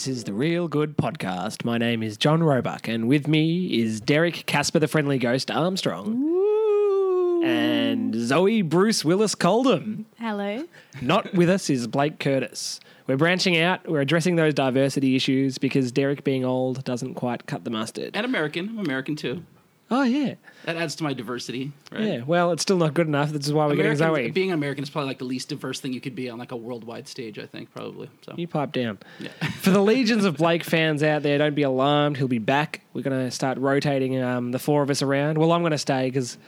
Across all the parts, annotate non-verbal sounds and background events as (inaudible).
This is the ReelGood Podcast. My name is John Roebuck, and with me is Derek Casper, the Friendly Ghost Armstrong, and Zoe Bruce Willis Coldham. Hello. Not with us is Blake Curtis. We're branching out. We're addressing those diversity issues because Derek being old doesn't quite cut the mustard. And American. I'm American too. Oh yeah, That adds to my diversity, right? yeah. Well, it's still not good enough. This is why we're getting Zoe. Being American is probably like the least diverse thing you could be on like a worldwide stage. I think probably. So You pipe down. Yeah. (laughs) For the legions of Blake fans out there, don't be alarmed. He'll be back. We're going to start rotating um, the four of us around. Well, I'm going to stay because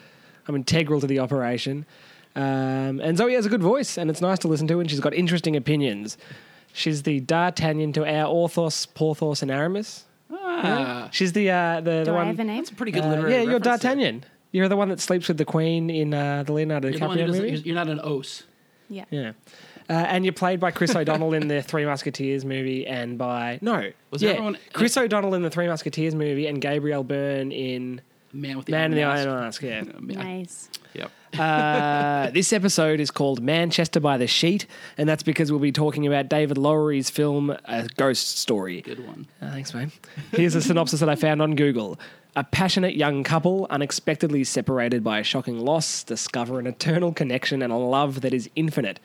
I'm integral to the operation. Um, and Zoe has a good voice, and it's nice to listen to, and she's got interesting opinions. She's the D'Artagnan to our Athos, Porthos, and Aramis. Ah, She's the uh, the, the Do I one. have a name? that's a pretty good uh, literary. yeah, you're reference there. D'Artagnan. You're the one that sleeps with the Queen in uh, the Leonardo You're, the one who DiCaprio doesn't- movie. you're- you're not an os. Yeah. Yeah. Uh, and you're played by Chris O'Donnell in the Three Musketeers movie and by. No. Was yeah, everyone- Chris O'Donnell in the Three Musketeers movie and Gabriel Byrne in Man with the Man in the Iron Iron Mask. Mask. Yeah. Nice. Yep. Uh, this episode is called Manchester by the Sheet, and that's because we'll be talking about David Lowery's film A Ghost Story. Good one. Uh, thanks, mate. Here's a synopsis that I found on Google. A passionate young couple, unexpectedly separated by a shocking loss, discover an eternal connection and a love that is infinite.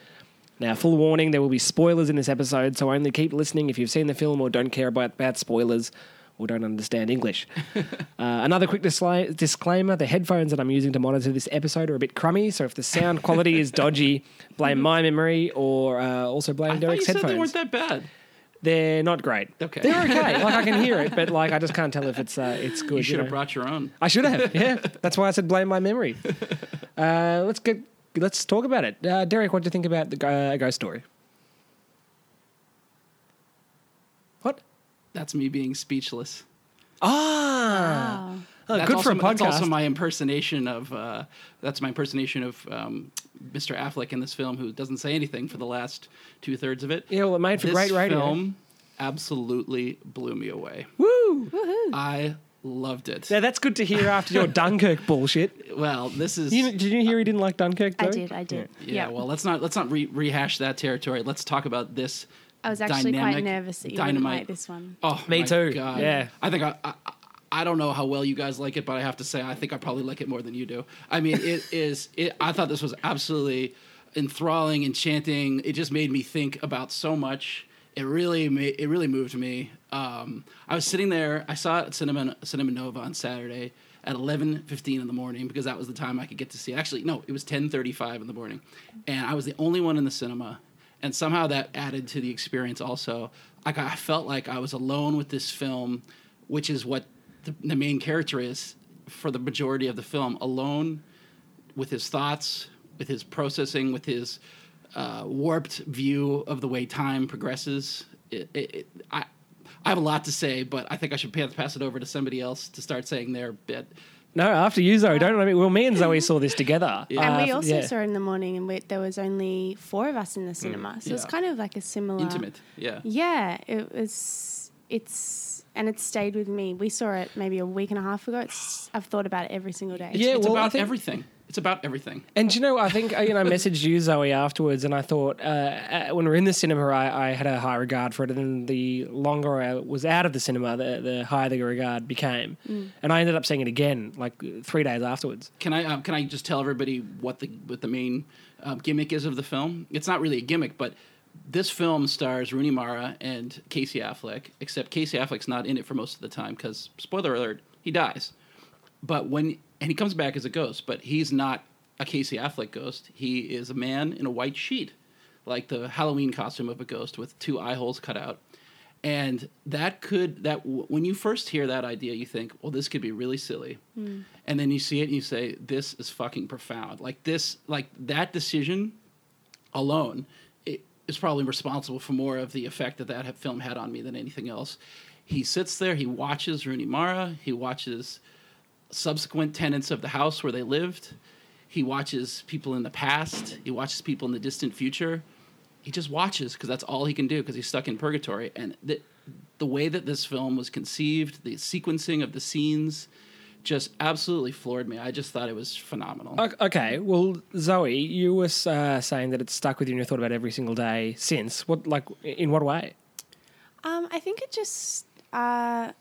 Now, full warning, there will be spoilers in this episode, so only keep listening if you've seen the film or don't care about, about spoilers or don't understand English. (laughs) uh, another quick discla- disclaimer the headphones that I'm using to monitor this episode are a bit crummy, so if the sound quality is dodgy, blame my memory or uh, also blame I thought you Derek's said they weren't that bad. They're not great. Okay. They're okay. like I can hear it, but like I just can't tell if it's uh, it's good. You should have know. brought your own. I should have. (laughs) Yeah, that's why I said blame my memory. (laughs) Uh, let's get let's talk about it. Uh, Derek, what do you think about the uh, ghost story? That's me being speechless. Ah, Wow. Oh, good also, for a podcast. That's also my impersonation of. Uh, that's my impersonation of um, Mr. Affleck in this film, who doesn't say anything for the last two thirds of it. yeah, well, it made for this great radio. film absolutely blew me away. Woo! I loved it. Yeah, that's good to hear after your (laughs) Dunkirk bullshit. Well, this is You, did you hear he didn't like Dunkirk? I did. I did. yeah. Yep. Well, let's not let's not re- rehash that territory. Let's talk about this. I was actually quite nervous that you wouldn't dynamite. like this one. Oh, Me my too. God. Yeah. I think I, I I don't know how well you guys like it, but I have to say I think I probably like it more than you do. I mean, it (laughs) is. It, I thought this was absolutely enthralling, enchanting. It just made me think about so much. It really made, it really moved me. Um, I was sitting there. I saw it at Cinema Cinema Nova on Saturday at eleven fifteen in the morning because that was the time I could get to see it. Actually, no, it was ten thirty five in the morning, and I was the only one in the cinema. And somehow that added to the experience. Also, like I felt like I was alone with this film, which is what the, the main character is for the majority of the film, alone with his thoughts, with his processing, with his uh, warped view of the way time progresses. It, it, it, I, I have a lot to say, but I think I should pass it over to somebody else to start saying their bit. No, after you, Zoe. Don't let me. Well, me and Zoe saw this together. (laughs) Yeah. and we Uh, also yeah. saw it in the morning, and we, there was only four of us in the cinema, so it's yeah. kind of like a similar. Intimate, yeah. Yeah, it was. It's and it stayed with me. We saw it maybe a week and a half ago. It's, I've thought about it every single day. Yeah, it's well, about everything. It's about everything. And you know, I think uh, you know, I messaged you Zoe afterwards, and I thought uh, uh, when we were in the cinema, I, I had a high regard for it, and then the longer I was out of the cinema, the, the higher the regard became, and I ended up seeing it again like three days afterwards. Can I um, can I just tell everybody what the what the main um, gimmick is of the film? It's not really a gimmick, but this film stars Rooney Mara and Casey Affleck. Except Casey Affleck's not in it for most of the time because spoiler alert, he dies. But when and he comes back as a ghost, but he's not a Casey Affleck ghost. He is a man in a white sheet, like the Halloween costume of a ghost with two eye holes cut out. And that could that when you first hear that idea, you think, well, this could be really silly, hmm. and then you see it and you say, this is fucking profound. Like this, like that decision alone it is probably responsible for more of the effect that that film had on me than anything else. He sits there, he watches Rooney Mara, he watches subsequent tenants of the house where they lived, he watches people in the past, he watches people in the distant future. He just watches because that's all he can do because he's stuck in purgatory. And the, the way that this film was conceived, the sequencing of the scenes, just absolutely floored me. I just thought it was phenomenal. Okay, well, Zoe, you were uh, saying that it's stuck with you and you thought about it every single day since. What, like, in what way? Um, I think it just uh,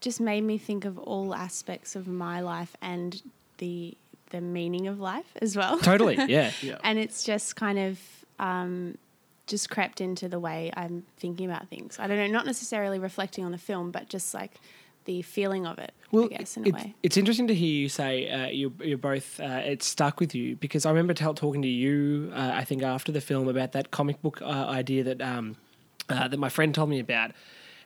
just made me think of all aspects of my life and the the meaning of life as well. Totally, (laughs) yeah. Yeah. and it's just kind of um, just crept into the way I'm thinking about things. I don't know, not necessarily reflecting on the film, but just like the feeling of it. I guess in a way. It's interesting to hear you say uh, you, you're both, uh, it stuck with you because I remember tell, talking to you, uh, I think, after the film about that comic book uh, idea that, um, uh, that my friend told me about.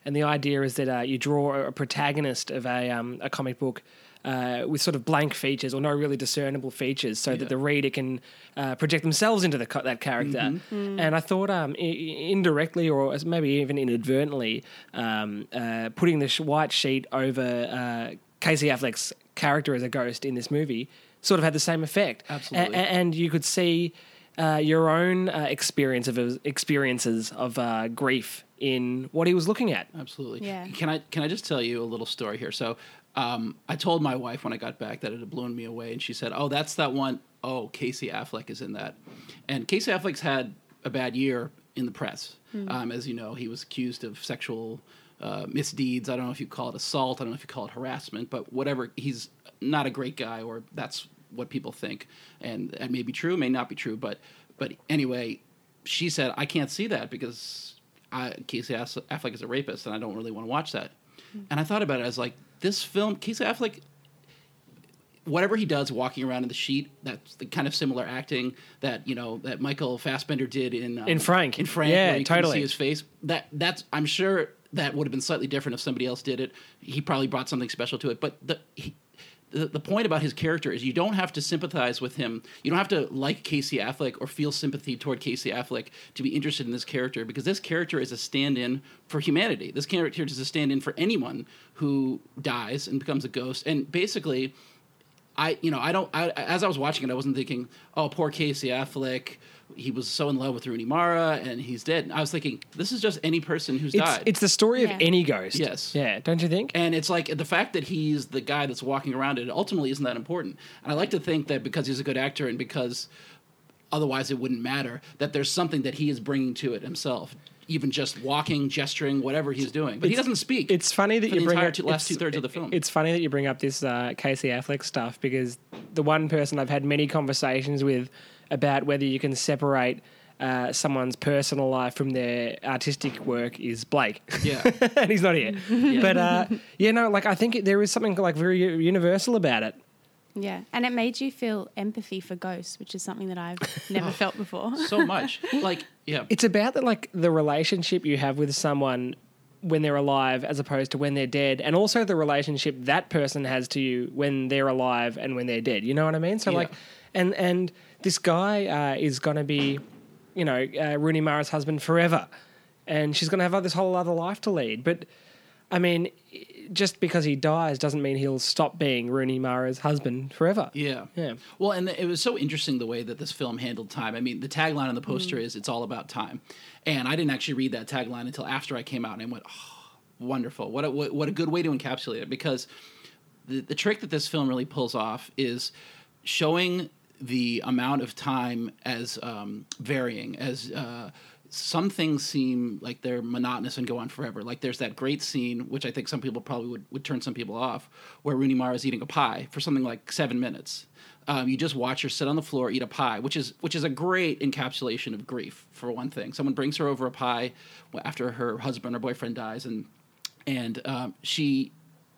And the idea is that uh, you draw a protagonist of a, um, a comic book uh, with sort of blank features or no really discernible features so that the reader can uh, project themselves into the, co- that character. Mm-hmm. And I thought um, I- I- indirectly or maybe even inadvertently um, uh, putting the sh- white sheet over uh, Casey Affleck's character as a ghost in this movie sort of had the same effect. Absolutely. A- a- and you could see uh, your own uh, experience of experiences of uh, grief in what he was looking at. Absolutely. Yeah. Can I can I just tell you a little story here? So, um, I told my wife when I got back that it had blown me away, and she said, "Oh, that's that one oh Casey Affleck is in that," and Casey Affleck's had a bad year in the press. Um, as you know, he was accused of sexual uh, misdeeds. I don't know if you call it assault. I don't know if you call it harassment, but whatever. He's not a great guy, or that's what people think, and that may be true, may not be true, but but anyway, she said I can't see that because I, Casey Aff- Affleck is a rapist, and I don't really want to watch that. And I thought about it as like this film, Casey Affleck, whatever he does walking around in the sheet, that's the kind of similar acting that you know that Michael Fassbender did in um, In Frank. In Frank, Yeah, where you totally. see his face. That that's I'm sure that would have been slightly different if somebody else did it. He probably brought something special to it, but the. He, the, the point about his character is you don't have to sympathize with him. You don't have to like Casey Affleck or feel sympathy toward Casey Affleck to be interested in this character because this character is a stand-in for humanity. This character is a stand-in for anyone who dies and becomes a ghost. And basically, I you know I don't I, as I was watching it I wasn't thinking oh poor Casey Affleck he was so in love with Rooney Mara and he's dead. I was thinking this is just any person who's It's, died. it's the story Yeah. of any ghost. Yes. Yeah, don't you think? And it's like the fact that he's the guy that's walking around it ultimately isn't that important. And I like to think that because he's a good actor and because otherwise it wouldn't matter, that there's something that he is bringing to it himself. Even just walking, gesturing, whatever he's doing. But he doesn't speak. It's funny that you bring up two, last two thirds of the film. It's funny that you bring up this uh, Casey Affleck stuff because the one person I've had many conversations with about whether you can separate uh, someone's personal life from their artistic work is Blake. Yeah. (laughs) and he's not here. But uh, yeah, no, like I think it, there is something like very universal about it. Yeah, and it made you feel empathy for ghosts, which is something that I've (laughs) never felt before. so much. Like, yeah. It's about the, like the relationship you have with someone when they're alive as opposed to when they're dead, and also the relationship that person has to you when they're alive and when they're dead. You know what I mean? So Yeah. like, and and this guy uh, is going to be, you know, uh, Rooney Mara's husband forever, and she's going to have this whole other life to lead. But I mean, just because he dies doesn't mean he'll stop being Rooney Mara's husband forever. Yeah. Yeah. Well, and it was so interesting the way that this film handled time. I mean, the tagline on the poster Mm. is "It's all about time," and I didn't actually read that tagline until after I came out, and I went, "Oh, wonderful! What a what, what a good way to encapsulate it." Because the the trick that this film really pulls off is showing the amount of time as um, varying as. Uh, some things seem like they're monotonous and go on forever. Like there's that great scene, which I think some people probably would, would turn some people off, where Rooney Mara is eating a pie for something like seven minutes. Um, you just watch her sit on the floor, eat a pie, which is which is a great encapsulation of grief for one thing. Someone brings her over a pie after her husband or boyfriend dies, and and um, she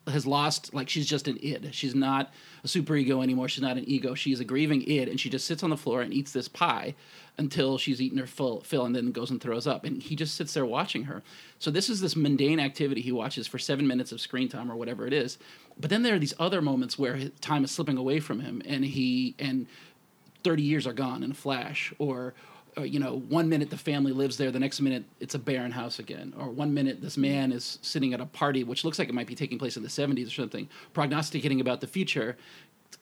has lost like she's just an id. She's not a superego anymore. She's not an ego. She's a grieving id, and she just sits on the floor and eats this pie until she's eaten her full fill, and then goes and throws up. And he just sits there watching her. So this is this mundane activity he watches for seven minutes of screen time or whatever it is. But then there are these other moments where time is slipping away from him, and he and 30 years are gone in a flash or, or you know one minute the family lives there the next minute it's a barren house again or one minute this man is sitting at a party which looks like it might be taking place in the 70s or something prognosticating about the future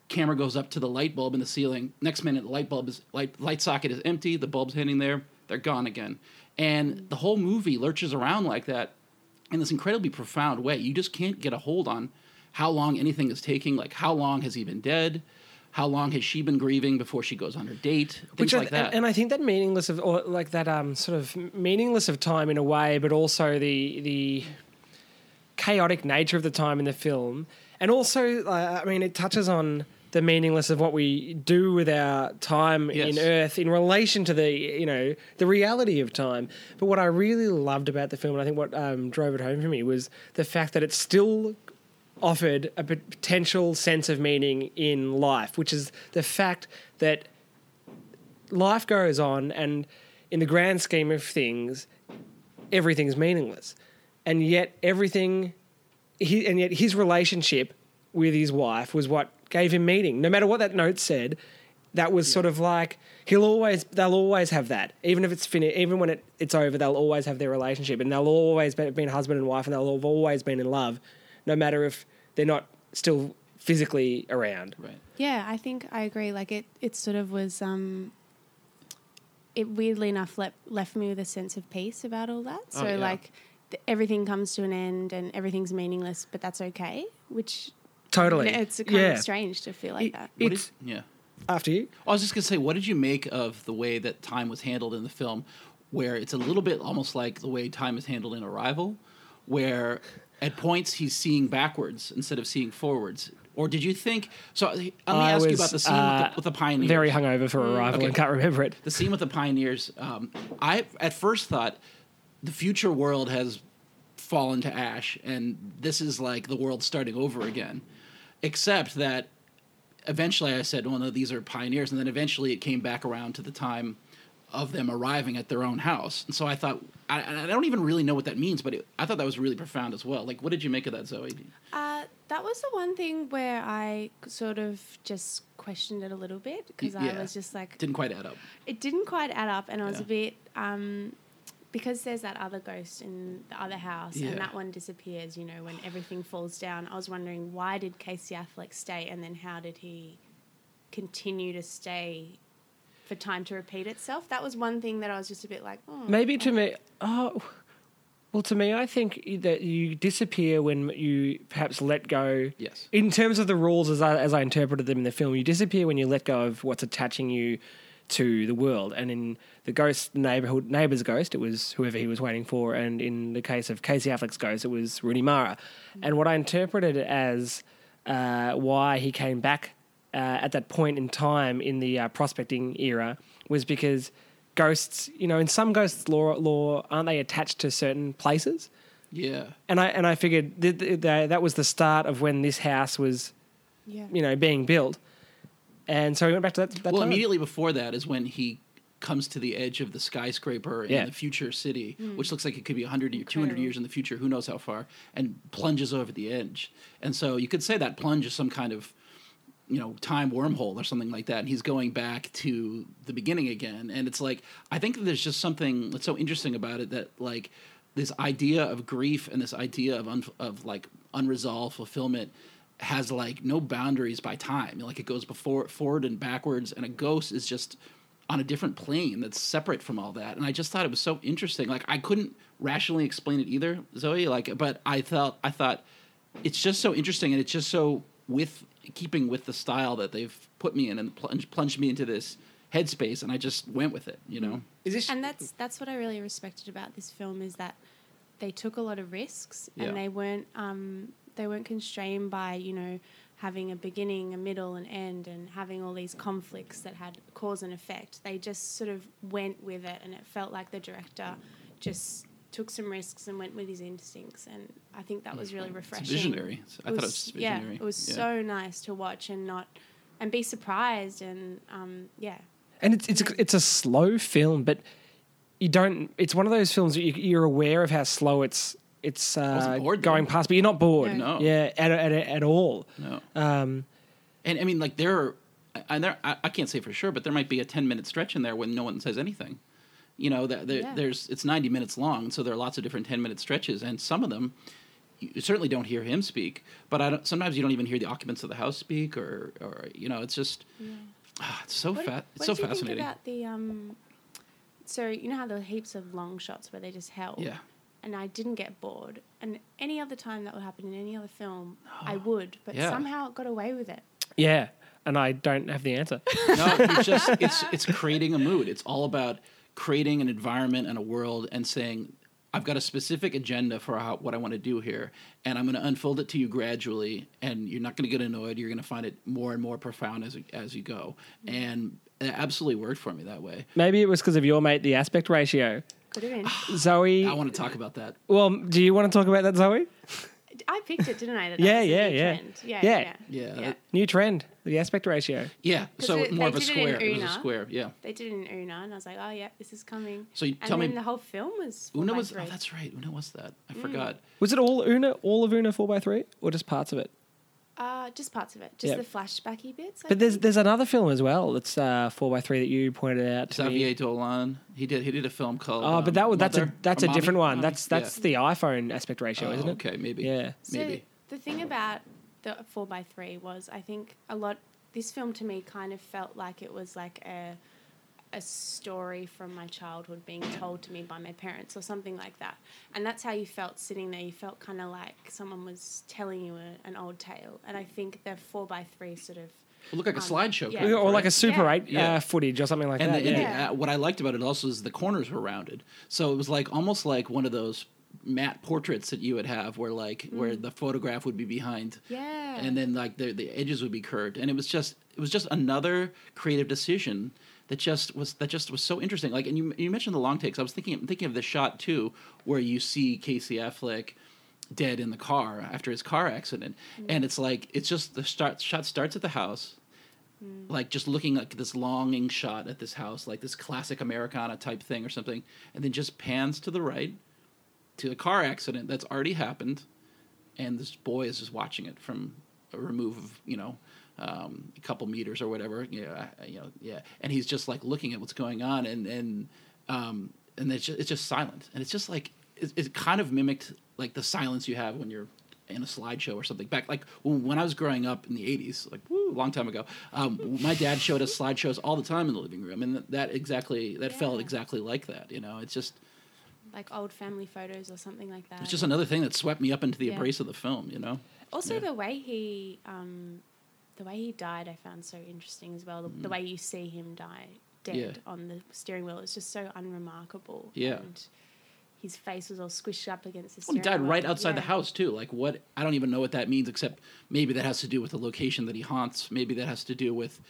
camera goes up to the light bulb in the ceiling next minute the light bulb is light, light socket is empty the bulb's hitting there they're gone again and the whole movie lurches around like that in this incredibly profound way. You just can't get a hold on how long anything is taking. Like, how long has he been dead? How long has she been grieving before she goes on her date? Things Which I- like that. And, and I think that meaningless of, or like that um, sort of meaningless of time in a way, but also the the chaotic nature of the time in the film, and also, uh, I mean, it touches on the meaningless of what we do with our time Yes. in Earth in relation to the you know the reality of time. But what I really loved about the film, and I think what um, drove it home for me, was the fact that it still offered a potential sense of meaning in life, which is the fact that life goes on, and in the grand scheme of things, everything's meaningless, and yet everything, he, and yet his relationship with his wife was what gave him meaning. No matter what that note said, that was sort of like he'll always, they'll always have that, even if it's finished, even when it, it's over, they'll always have their relationship, and they'll always be, been husband and wife, and they'll have always been in love, no matter if they're not still physically around. right. Yeah, I think I agree. Like it, it sort of was. Um, it weirdly enough left left me with a sense of peace about all that. Oh, So yeah. like, th- everything comes to an end and everything's meaningless, but that's okay. Which Totally, you know, it's kind yeah. of strange to feel like It- that. What It's did- yeah. after you. I was just gonna say, what did you make of the way that time was handled in the film, where it's a little bit almost like the way time is handled in Arrival, where at points he's seeing backwards instead of seeing forwards. Or did you think? So let me I ask you about the scene uh, with, the, with the pioneers. Very hungover for arrival Okay. and can't remember it. the scene with the pioneers. Um, I at first thought the future world has fallen to ash, and this is like the world starting over again. Except that eventually I said, "Well, no, these are pioneers," and then eventually it came back around to the time of them arriving at their own house. And so I thought, I, I don't even really know what that means, but it, I thought that was really profound as well. Like, what did you make of that, Zoe? Uh, that was the one thing where I sort of just questioned it a little bit because I was just like, Didn't quite add up. it didn't quite add up, and I was Yeah. a bit um, because there's that other ghost in the other house, Yeah. and that one disappears. You know, when everything falls down. I was wondering why did Casey Affleck stay, and then how did he continue to stay for time to repeat itself? That was one thing that I was just a bit like, oh, Maybe to me, oh, well, to me, I think that you disappear when you perhaps let go. Yes. In terms of the rules, as I, as I interpreted them in the film, you disappear when you let go of what's attaching you to the world. And in the ghost neighborhood neighbor's ghost, it was whoever he was waiting for, and in the case of Casey Affleck's ghost, it was Rooney Mara. And what I interpreted as uh, why he came back uh, at that point in time in the uh, prospecting era was because ghosts, you know, in some ghosts law, law aren't they attached to certain places? Yeah. And I and I figured that, that that was the start of when this house was, yeah, you know, being built. And so we went back to that. that well, time. immediately before that is when he comes to the edge of the skyscraper Yeah. in the future city, Hmm. which looks like it could be 100 or 200 years in the future, who knows how far, and plunges over the edge. And so you could say that plunge is some kind of you know time wormhole or something like that and he's going back to the beginning again and it's like i think there's just something that's so interesting about it that like this idea of grief and this idea of un- of like unresolved fulfillment has like no boundaries by time. Like it goes before forward and backwards and a ghost is just on a different plane that's separate from all that and i just thought it was so interesting. Like i couldn't rationally explain it either zoe like but i thought i thought it's just so interesting and it's just so with keeping with the style that they've put me in and plunged, plunged me into this headspace and i just went with it you know Is this and that's that's what I really respected about this film is that they took a lot of risks Yeah. and they weren't um, they weren't constrained by you know having a beginning, a middle, and end, and having all these conflicts that had cause and effect. They just sort of went with it, and it felt like the director just took some risks and went with his instincts, and I think that was really refreshing. visionary. It's- I thought it was visionary. Yeah, it was Yeah. so nice to watch and not and be surprised and um, yeah. and it's it's a, it's a slow film, but you don't. It's one of those films that you, you're aware of how slow it's it's uh, bored, going though. past, but you're not bored. No. Yeah, at at, at all. no Um, and i mean like there are and there I, I can't say for sure but there might be a 10 minute stretch in there when no one says anything you know that there, Yeah. there's it's 90 minutes long so there are lots of different 10 minute stretches and some of them you certainly don't hear him speak but I don't, sometimes you don't even hear the occupants of the house speak or or you know it's just ah, it's so What, fat it's so did you fascinating think about the um? So you know how there were heaps of long shots where they just held. yeah And I didn't get bored. And any other time that would happen in any other film, I would. But Yeah. somehow it got away with it. yeah, and I don't have the answer. (laughs) no, it's just it's it's creating a mood. It's all about creating an environment and a world and saying I've got a specific agenda for how, what I want to do here, and I'm going to unfold it to you gradually, and you're not going to get annoyed. You're going to find it more and more profound as as you go, and it absolutely worked for me that way. Maybe it was because of your mate, the aspect ratio. Could have been. Zoe. I want to talk about that. well, do you want to talk about that, Zoe? (laughs) I picked it, didn't I? That Yeah, that yeah, yeah. trend. yeah, Yeah. yeah, Yeah, yeah. New trend, the aspect ratio. Yeah, so it- more of a did it in square. It was a square. Yeah. They did it in Una, and I was like, oh yeah, this is coming. So you and tell then me, the whole film was. four Una by was. Oh, three. that's right. Una was that. I Mm. forgot. Was it all Una, all of Una 4x3, or just parts of it? Uh, just parts of it, just Yeah. the flashbacky bits. I But there's think. there's another film as well that's uh, 4x3 that you pointed out to me. Xavier Dolan. He did. He did a film called. Oh, but um, that was that's a Mother, that's or a Mommy? different one. Mommy? That's that's Yeah. the iPhone aspect ratio, Oh, isn't it? Okay, maybe. Yeah. So maybe. the thing about the four by three was, I think a lot. This film to me kind of felt like it was like a a story from my childhood being told to me by my parents or something like that. And that's how you felt sitting there. You felt kind of like someone was telling you a, an old tale. And I think the four by three sort of It looked like a Um, slideshow. yeah. kind of, Or like a? Super Yeah. 8 Yeah. uh, footage or something like and, that. the, and yeah. the, uh, what I liked about it also is the corners were rounded, so it was like almost like one of those matte portraits that you would have, where like where the photograph would be behind, yeah. and then like the the edges would be curved, and it was just it was just another creative decision that just was that just was so interesting. Like, and you you mentioned the long takes. I was thinking I'm thinking of the shot too, where you see Casey Affleck dead in the car after his car accident, mm. and it's like it's just the start shot starts at the house mm. like just looking like this longing shot at this house, like this classic Americana type thing or something, and then just pans to the right to a car accident that's already happened, and this boy is just watching it from a remove of you know um, a couple meters or whatever. Yeah, you know, yeah, and he's just like looking at what's going on, and and um, and it's just, it's just silent, and it's just like it, it kind of mimicked like the silence you have when you're in a slideshow or something back like when, I was growing up in the 80s like woo, a long time ago um, my dad showed us slideshows all the time in the living room and that exactly that felt exactly like that you know it's just like old family photos or something like that. it's just another thing that swept me up into the Yeah. embrace of the film you know Also, Yeah. the way he, um, the way he died, I found so interesting as well. The, the way you see him die dead Mm. Yeah. on the steering wheel is just so unremarkable. Yeah. and his face was all squished up against the Well, he died wheel. right outside the house too. Like what? I don't even know what that means. Except maybe that has to do with the location that he haunts. Maybe that has to do with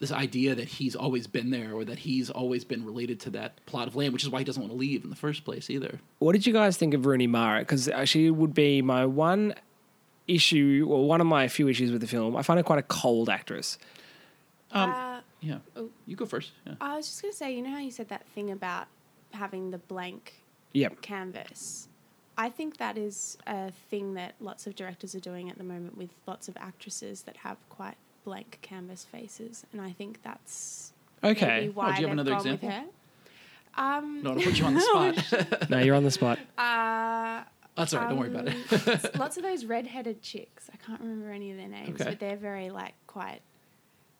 this idea that he's always been there, or that he's always been related to that plot of land, which is why he doesn't want to leave in the first place either. What did you guys think of Rooney Mara? Because she would be my one issue, or one of my few issues with the film. I find her quite a cold actress. Um, Uh, Yeah, oh. you go first. Yeah. I was just gonna say, you know how you said that thing about having the blank Yep. canvas. I think that is a thing that lots of directors are doing at the moment with lots of actresses that have quite blank canvas faces, and I think that's Okay. maybe why Oh, do you have another example? with her. Um, No, I'll put you on the (laughs) spot. no, you're on the spot. (laughs) uh, That's all right. Don't worry about um, it. (laughs) lots of those red-headed chicks. I can't remember any of their names, Okay. but they're very like quite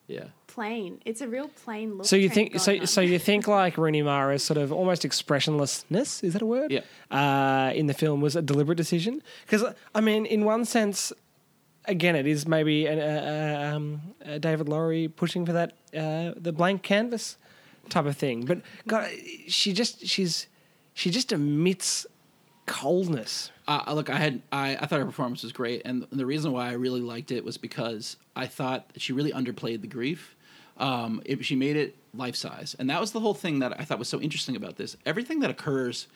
yeah. plain. It's a real plain look. So you think so? on. So you think (laughs) like Rooney Mara is sort of almost expressionlessness? Is that a word? Yeah. Uh, in the film was a deliberate decision because I mean, in one sense, again, it is maybe an, uh, uh, um, uh, David Lowery pushing for that uh, the blank canvas type of thing. But God, she just she's she just emits coldness. Uh, look, I had I, I thought her performance was great, and the reason why I really liked it was because I thought she really underplayed the grief. Um, it, she made it life size, and that was the whole thing that I thought was so interesting about this. Everything that occurs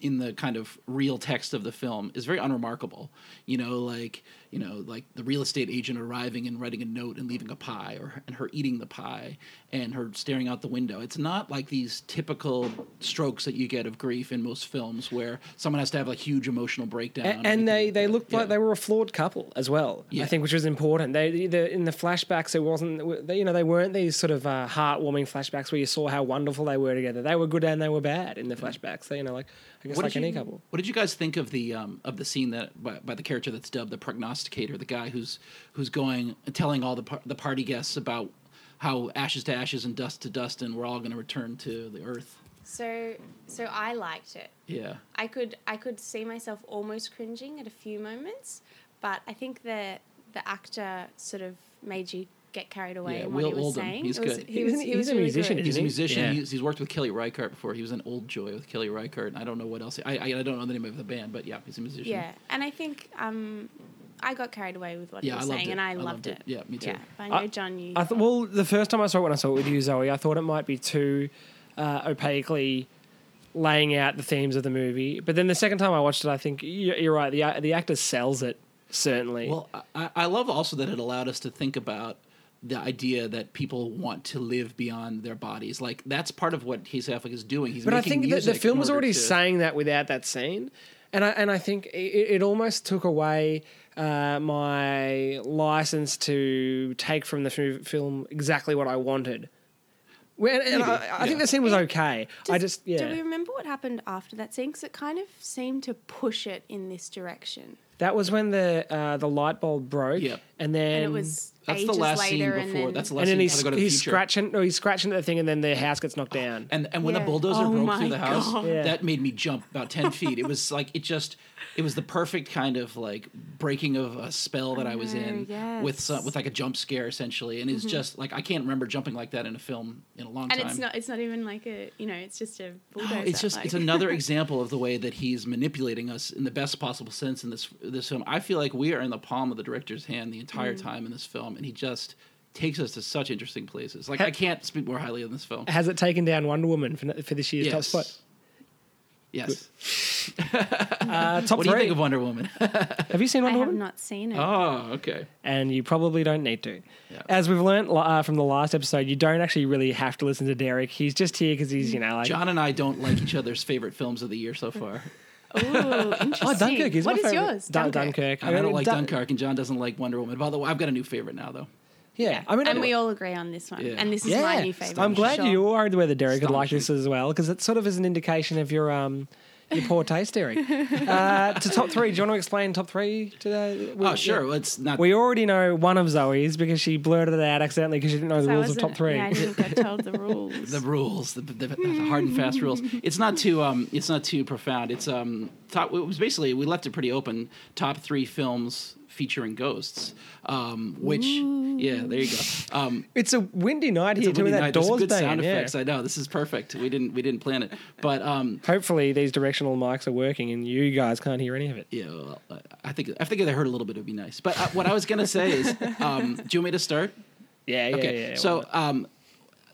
in the kind of real text of the film is very unremarkable. You know, like you know, like the real estate agent arriving and writing a note and leaving a pie, or and her eating the pie, and her staring out the window. It's not like these typical strokes that you get of grief in most films, where someone has to have a huge emotional breakdown. A- and they, everything they like looked that. like they were a flawed couple as well. Yeah. I think, which was important. They the, in the flashbacks, it wasn't they, you know they weren't these sort of uh, heartwarming flashbacks where you saw how wonderful they were together. They were good and they were bad in the flashbacks. So, you know, like I guess What like did any you- couple. What did you guys think of the um, of the scene that by, by the character that's dubbed the prognosticator, the guy who's who's going telling all the par- the party guests about how ashes to ashes and dust to dust, and we're all going to return to the earth. so so I liked it. Yeah, I could I could see myself almost cringing at a few moments, but I think the the actor sort of made you get carried away Yeah, in what Will he was Oldham. saying. He's It was- good. He was, he a- was a really musician, good. He's a musician. Yeah. He's, he's worked with Kelly Reichardt before. He was an Old Joy with Kelly Reichardt. I don't know what else. I, I, I don't know the name of the band, but yeah, he's a musician. Yeah, and I think um, I got carried away with what Yeah, he was saying, it. and I, I loved, loved it. it. Yeah, me too. Yeah, but I know I- John. You. I th- well, the first time I saw it when I saw it with you, Zoe, I thought it might be too uh, opaquely laying out the themes of the movie. But then the second time I watched it, I think you're, you're right. The the actor sells it certainly. Well, I, I love also that it allowed us to think about the idea that people want to live beyond their bodies. Like that's part of what Casey Affleck is doing. He's but I think that the music film was already to- saying that without that scene, and I and I think it, it almost took away uh, my license to take from the f- film exactly what I wanted. Well, and, and Maybe, I, I think yeah. the scene was okay. I just yeah. Do we remember what happened after that scene? Because it kind of seemed to push it in this direction, That was when the uh, the light bulb broke, Yep. and then and it was That's ages the last scene before. then that's the last and then scene he's before go to the he's future. scratching no he's scratching at the thing, and then the house gets knocked down. And and when the bulldozer Oh broke through the house, Yeah. that made me jump about ten feet. It was like it just it was the perfect kind of like breaking of a spell that I, was in know, with yes. some, with like a jump scare essentially. And it's just like I can't remember jumping like that in a film in a long and time. And it's not it's not even like a you know it's just a No, bulldozer. it's just like- it's another (laughs) example of the way that he's manipulating us in the best possible sense in this this film. I feel like we are in the palm of the director's hand the entire Mm. time in this film, and he just takes us to such interesting places. Like Ha- I can't speak more highly of this film. Has it taken down Wonder Woman for, for this year's top spot? Yes. (laughs) Uh, top What do you think of Wonder Woman? have you seen Wonder Woman? I have not seen it. oh, okay. and you probably don't need to. Yeah. As we've learned uh, from the last episode, you don't actually really have to listen to Derek. He's just here because he's, you know, like. John and I don't like each other's favorite films of the year so far. (laughs) Ooh, (laughs) interesting. Oh, Dunkirk is What my is favorite. yours? Dun- Dunkirk. Dunkirk. And I don't like Dun- Dunkirk, and John doesn't like Wonder Woman. By the way, I've got a new favorite now, though. Yeah, I mean, And I- we all agree on this one. Yeah. And this is yeah, my new favorite. I'm glad Sure. you are whether Derek would like this Astonishing. as well because it sort of is an indication of your um your poor taste, Derek. uh, to top three, do you want to explain top three today? We- Oh, sure. yeah. Well, it's not. We already know one of Zoe's because she blurted it out accidentally because she didn't know the So I rules of top three. Yeah, I didn't get told the rules. the rules, the, the, the hard and fast rules. It's not too um, it's not too profound. It's um, top. It was basically we left it pretty open. Top three films featuring ghosts. Um, which yeah, there you go. Um, It's a windy night here windy that night. There's doors good sound yeah. effects. I know this is perfect. We didn't we didn't plan it, but um, Hopefully these directional mics are working and you guys can't hear any of it. yeah, well, I think I think if they heard a little bit, it'd be nice. But uh, what I was gonna say is, um, (laughs) do you want me to start? Yeah, yeah, Okay. yeah. so um,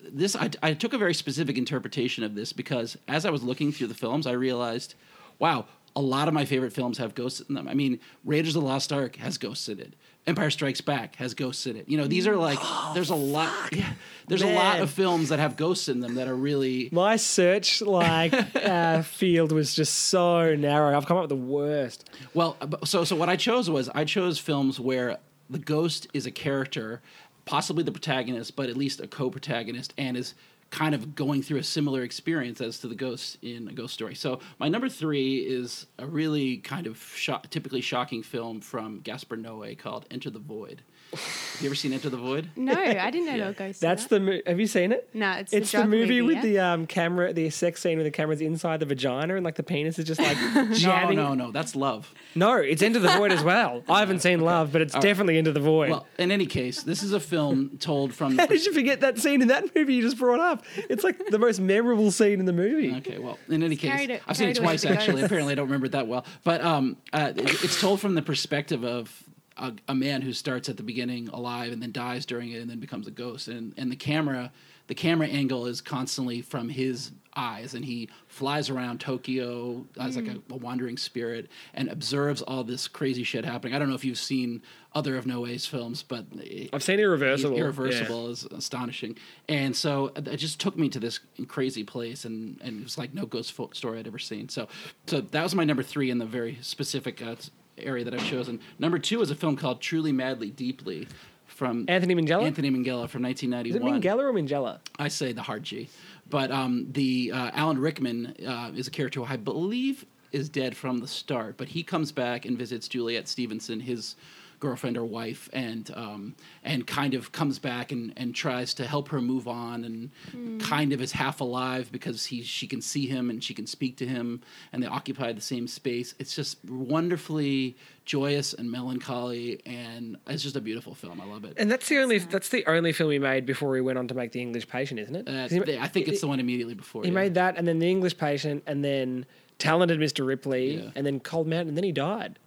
this I, I took a very specific interpretation of this because as I was looking through the films, I realized, wow, a lot of my favorite films have ghosts in them. I mean, Raiders of the Lost Ark has ghosts in it. Empire Strikes Back has ghosts in it. You know, these are like there's a lot. Yeah, there's a lot of films that have ghosts in them that are really. my search like uh, (laughs) field was just so narrow. I've come up with the worst. Well, uh, so so what I chose was I chose films where the ghost is a character, possibly the protagonist, but at least a co-protagonist, and is kind of going through a similar experience as to the ghost in a ghost story. So my number three is a really kind of sho- typically shocking film from Gaspar Noé called Enter the Void. Have you ever seen Enter the Void? (laughs) no, I didn't know Yeah. there were ghosts. That's in the. Mo- have you seen it? No, it's It's the, the drug movie, with yeah? the um, camera, the sex scene where the camera's inside the vagina and like the penis is just like (laughs) No, jabbing. no, no. That's Love. No, it's Into the Void as well. I (laughs) haven't seen Love, but it's definitely Into the Void. Well, in any case, this is a film told from. How did you forget that scene in that movie you just brought up? It's like the most memorable scene in the movie. Okay, well, in any case, it- I've seen it twice actually. Apparently, I don't remember it that well. But um, uh, it's told from the perspective of a, a man who starts at the beginning alive and then dies during it and then becomes a ghost. And and the camera, the camera angle is constantly from his eyes, and he flies around Tokyo as like Mm. a, a wandering spirit and observes all this crazy shit happening. I don't know if you've seen other of Noé's films, but I've seen Irreversible. He's irreversible is astonishing, and so it just took me to this crazy place, and, and it was like no ghost folk story I'd ever seen. So, so that was my number three in the very specific uh, area that I've chosen. Number two is a film called Truly, Madly, Deeply, from Anthony Minghella? Anthony Minghella from Is it 1991. Minghella or Minghella? I say the hard G, but um, the uh, Alan Rickman uh, is a character who I believe is dead from the start, but he comes back and visits Juliet Stevenson, his girlfriend or wife, and um, and kind of comes back and, and tries to help her move on, and kind of is half alive because he she can see him and she can speak to him, and they occupy the same space. It's just wonderfully joyous and melancholy, and it's just a beautiful film. I love it. And that's the only that's the only film he made before he went on to make The English Patient, isn't it? Uh, 'Cause he- I think it's the one immediately before. He yeah. made that, and then The English Patient, and then Talented Mr. Ripley, Yeah. and then Cold Mountain, and then he died.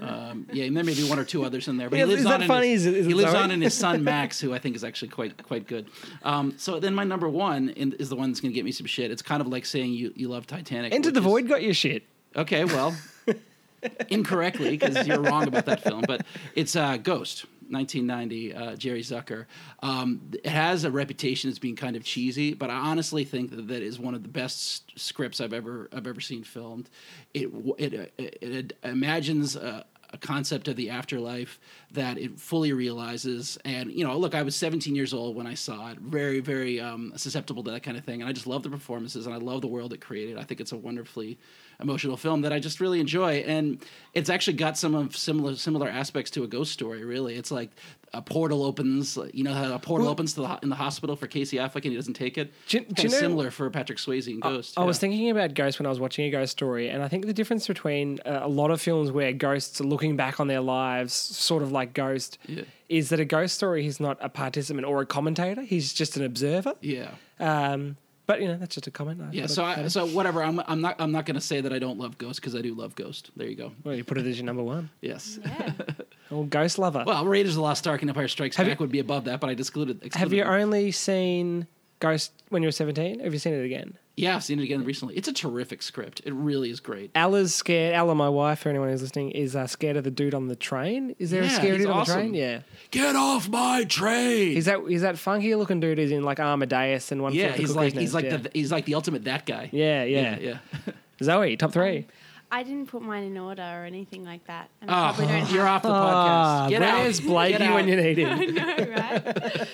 Um, yeah, and there may be one or two others in there. But Yeah, he lives on funny? His, Is it- is he lives on in his son (laughs) Max, who I think is actually quite quite good. Um, so then my number one in, is the one that's going to get me some shit. It's kind of like saying you, you love Titanic. Which the is- Void got your shit. Okay, well, (laughs) incorrectly because you're wrong about that film, but it's uh, Ghost. 1990, uh, Jerry Zucker. Um, it has a reputation as being kind of cheesy, but I honestly think that that is one of the best scripts I've ever I've ever seen filmed. It it uh, it, it imagines a, a concept of the afterlife that it fully realizes. And you know, look, I was 17 years old when I saw it, very very um, susceptible to that kind of thing, and I just love the performances and I love the world it created. I think it's a wonderfully emotional film that I just really enjoy, and it's actually got some of similar similar aspects to a ghost story. Really, it's like a portal opens. You know how a portal Well- opens to the in the hospital for Casey Affleck and he doesn't take it. Do Kinda do you know- similar for Patrick Swayze in Ghost. I was yeah. thinking about Ghost when I was watching a ghost story, and I think the difference between uh, a lot of films where ghosts are looking back on their lives, sort of like Ghost, Yeah. is that a ghost story he's not a participant or a commentator; he's just an observer. Yeah. Um, but you know, that's just a comment. Yeah, so I'd I, add. so whatever. I'm I'm not I'm not going to say that I don't love Ghost because I do love Ghost. There you go. well, you put it as your number one. Yes. Yeah. (laughs) Well, Ghost lover. Well, Raiders of the Lost Ark and Empire Strikes Have Back you- would be above that, but I excluded. excluded Have you them. only seen Ghost when you were seventeen? Have you seen it again? Yeah, I've seen it again recently. It's a terrific script. It really is great. Ella's scared. Ella, my wife, for anyone who's listening, is uh, scared of the dude on the train. Is there a Yeah, scary he's dude on awesome. the train? Yeah. Get off my train. He's that he's that funky looking dude who's in like Amadeus and one. yeah, Flew Over the he's Cuckoo's like he's Nest, like yeah. the he's like the ultimate that guy. yeah, yeah, yeah. yeah. (laughs) Zoe, top three. I didn't put mine in order or anything like that. And Oh, I probably don't you're have off the Ah, podcast. Get out. where's Blakey Get when you need him? (laughs) I know, right?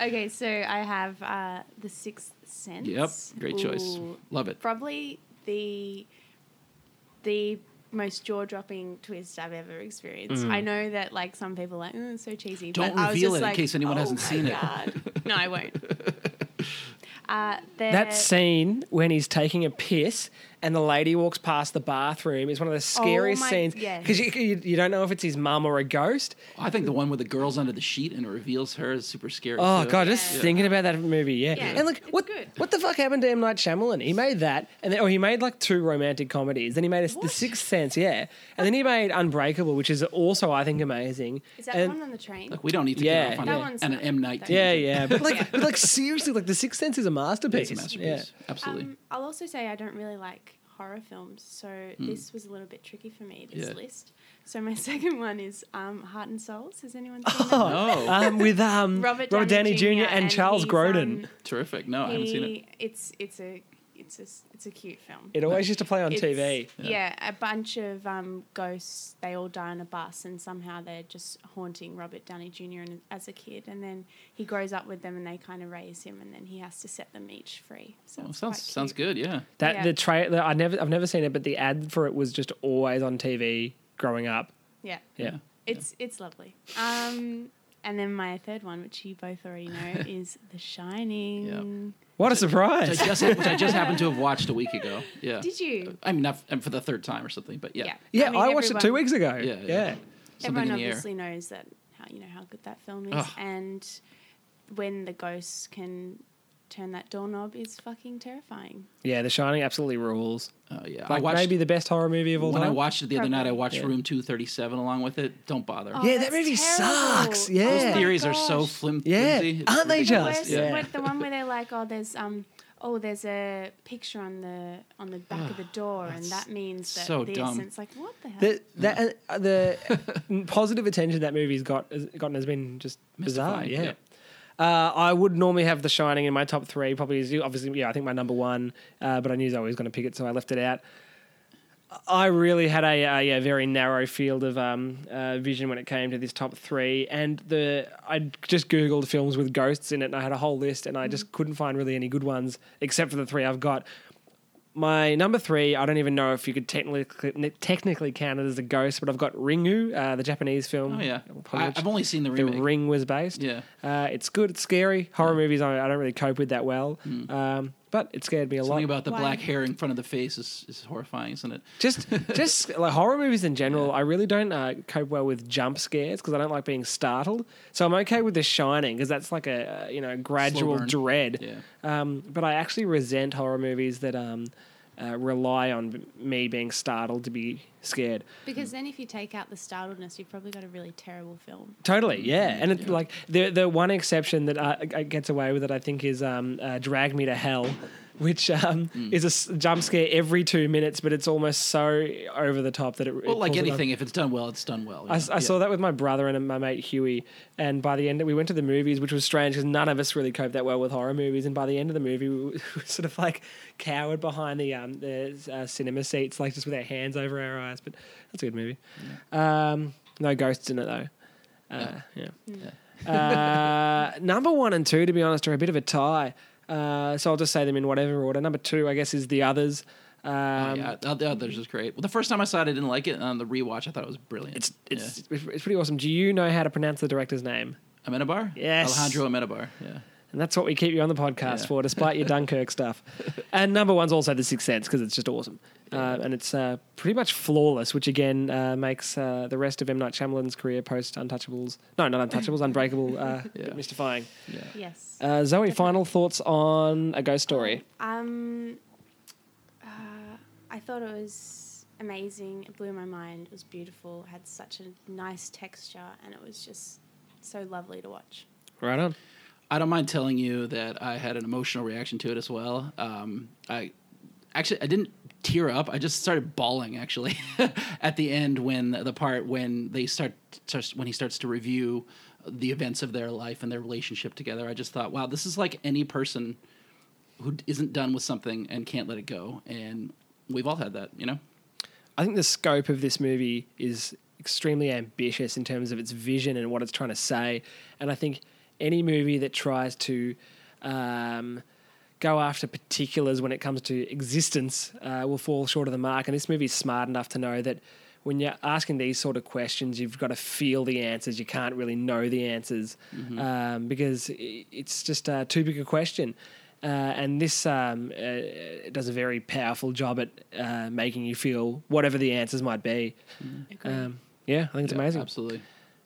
(laughs) okay, so I have uh, The Sixth Sense. Yep, great choice. Ooh, Love it. Probably the the most jaw dropping twist I've ever experienced. I know that like some people are like, oh, it's so cheesy. Mm. Don't but I was reveal just it in like, case anyone "Oh hasn't my seen it." God." no, I won't. (laughs) Uh, there- That scene when he's taking a piss and the lady walks past the bathroom is one of the scariest Oh my- scenes yes. because you, you, you don't know if it's his mum or a ghost. I think the one with the girls under the sheet and it reveals her is super scary. Oh too. god, just Yeah. thinking about that movie, yeah. Yeah, and look, it's what good. what the fuck happened to M Night Shyamalan? He made that, and then oh, he made like two romantic comedies. Then he made a, The What? Sixth Sense, yeah, and then he made Unbreakable, which is also I think amazing. is that and, one on the train? Look, we don't need to Yeah. get off on That a- one's and an not- M Night. that- Yeah, tangent. yeah, but like, (laughs) but like seriously, like The Sixth Sense is a masterpiece. It's a masterpiece. Yeah. Absolutely. Um, I'll also say I don't really like horror films, so this was a little bit tricky for me. This. Yeah. list. So my (laughs) second one is um, Heart and Souls. Has anyone seen (laughs) that? Oh, one? no. um, with um, Robert Robert, Downey Downey, Jr. and, Charles Grodin. um, Terrific. No, I haven't seen it. It's it's a it's a s- it's a cute film. it always used to play on It's- TV. Yeah. a bunch of um, ghosts. They all die on a bus, and somehow they're just haunting Robert Downey Jr. And, as a kid, and then he grows up with them, and they kind of raise him, and then he has to set them each free. So it's sounds quite sounds good. Yeah. That Yeah. the trailer, I never, I've never seen it, but the ad for it was just always on TV growing up. Yeah, Yeah. it's it's lovely. Um, and then my third one, which you both already know, (laughs) is The Shining. What a Which surprise! I just which I just happened to have watched a week ago. Yeah. Did you? I mean, not and for the third time or something, but yeah. Yeah. yeah, I, mean, watched it two weeks ago. Yeah, Yeah, yeah. Everyone in the air. obviously knows that how you know how good that film is, Ugh. and when the ghosts can turn that doorknob is fucking terrifying. Yeah, The Shining absolutely rules. Oh yeah. I Like watched maybe the best horror movie of all when I time. watched it the other night. I watched Yeah. Room Two Thirty Seven along with it. Don't bother. Oh, Yeah, that that's movie terrible. sucks. Oh Yeah. Those my theories are so gosh. flim- Yeah. flimsy. It's Aren't they ridiculous. just? The, Yeah. worst, the one where they're like, oh, there's um, oh, there's a picture on the on the back of the (sighs) door, and that means that so this. dumb. And it's like, what the hell? The that uh, the (laughs) positive attention that movie's got has gotten has been just bizarre. Mystifying, Yeah. yeah. Uh, I would normally have The Shining in my top three. Probably is obviously yeah. I think my number one, uh, but I knew I was going to pick it, so I left it out. I really had a, a yeah, very narrow field of um, uh, vision when it came to this top three, and the I just googled films with ghosts in it, and I had a whole list, and I just couldn't find really any good ones except for the three I've got. My number three, I don't even know if you could technically technically count it as a ghost, but I've got Ringu, uh, the Japanese film. Oh yeah, I, I've only seen the remake. the. Ring was based. Yeah. uh, it's good. It's scary. Horror movies, I, I don't really cope with that well, um, but it scared me a. Something lot. about the Why? black hair in front of the face is, is horrifying, isn't it? just (laughs) just like horror movies in general i really don't uh, cope well with jump scares because i don't like being startled so i'm okay with the shining because that's like a uh, you know gradual dread Yeah. um, but i actually resent horror movies that um, uh, rely on me being startled to be scared. Because then, if you take out the startledness, you've probably got a really terrible film. Totally, yeah, and it, like the the one exception that uh, uh, gets away with it, I think, is um, uh, "Drag Me to Hell," which um, Hmm. is a jump scare every two minutes, but it's almost so over the top that it. Well, like it it anything, if it's done well, it's done well. I, I saw that with my brother and my mate Huey, and by the end, we went to the movies, which was strange because none of us really coped that well with horror movies. And by the end of the movie, (laughs) we were sort of like cowered behind the um, the uh, cinema seats, like just with our hands over our eyes. But that's a good movie. Um, no ghosts in it though. Uh, yeah. uh, (laughs) number one and two, to be honest, are a bit of a tie. Uh, so I'll just say them in whatever order. Number two, I guess, is the others. Um, Oh, yeah, the the others is great. Well, the first time I saw it, I didn't like it. And on the rewatch, I thought it was brilliant. It's it's it's pretty awesome. Do you know how to pronounce the director's name? yeah. Amenabar. Yes. Alejandro Amenabar. Yeah. And that's what we keep you on the podcast Yeah. for, despite your Dunkirk stuff. (laughs) And number one's also The Sixth Sense because it's just awesome. Uh, and it's uh, pretty much flawless, which again uh, makes uh, the rest of M. Night Shyamalan's career post Untouchables, no, not Untouchables, (laughs) Unbreakable, uh, Yeah. mystifying. Yeah. Yes. Uh, Zoe, final thoughts on A Ghost Story? Um, uh, I thought it was amazing. It blew my mind. It was beautiful. It had such a nice texture, and it was just so lovely to watch. Right on. I don't mind telling you that I had an emotional reaction to it as well. Um, I actually I didn't tear up. I just started bawling actually (laughs) at the end when the part when they start when he starts to review the events of their life and their relationship together. I just thought, wow, this is like any person who isn't done with something and can't let it go, and we've all had that, you know. I think the scope of this movie is extremely ambitious in terms of its vision and what it's trying to say. And I think any movie that tries to um, go after particulars when it comes to existence uh, will fall short of the mark. And this movie is smart enough to know that when you're asking these sort of questions, you've got to feel the answers. You can't really know the answers um, because it's just uh, too big a question. Uh, and this um, uh, does a very powerful job at uh, making you feel whatever the answers might be. Um, yeah, I think it's Yeah, amazing. Absolutely.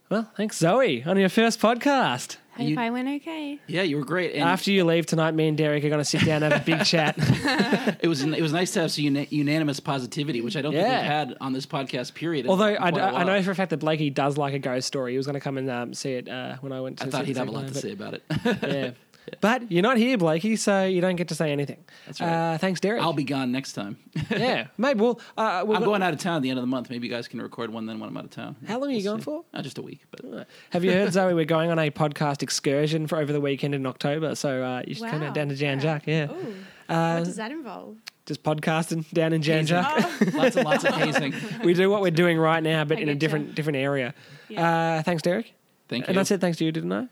Well, thanks, Zoe, on your first podcast. Hope You- I went okay. Yeah, you were great. And After you leave tonight, me and Derek are going to sit down and have a big chat. (laughs) it was it was nice to have some una- unanimous positivity, which I don't think Yeah. we've had on this podcast. Period. Although I, quite a I while. know for a fact that Blakey does like a ghost story. He was going to come and um, see it uh, when I went to I thought he'd have a lot to say about it. Yeah. (laughs) But you're not here, Blakey, so you don't get to say anything. That's right. Uh, thanks, Derek. I'll be gone next time. yeah, (laughs) maybe we'll. Uh, we'll I'm going out of town at the end of the month. Maybe you guys can record one then when I'm out of town. How long are you We'll going see. for? Uh, just a week, but (laughs) Have you heard, Zoe? We're going on a podcast excursion for over the weekend in October, so uh, you should come out down to Jan Yeah. Jack. Yeah, Ooh, uh, what does that involve? just podcasting down in Jan Juc. (laughs) lots and lots of hazing. we do what we're doing right now, but I in a getcha. different different area. Yeah. Uh, thanks, Derek. Thank you. And I said thanks to you, didn't I?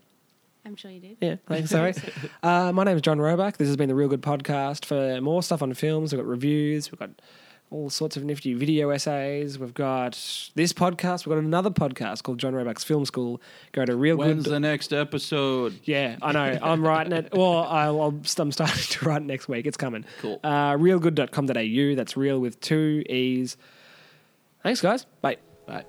I'm sure you did. Yeah, thanks, (laughs) Zoe. uh, my name is John Roebuck. This has been the ReelGood Podcast. For more stuff on films, we've got reviews, we've got all sorts of nifty video essays. We've got this podcast. We've got another podcast called John Roebuck's Film School. Go to ReelGood. When's Good. the next episode? Yeah, I know. I'm writing it. Well, I'll, I'll, I'm starting to write next week. It's coming. Cool. Uh, reelgood.com.au. That's real with two E's. Thanks, guys. Bye. Bye.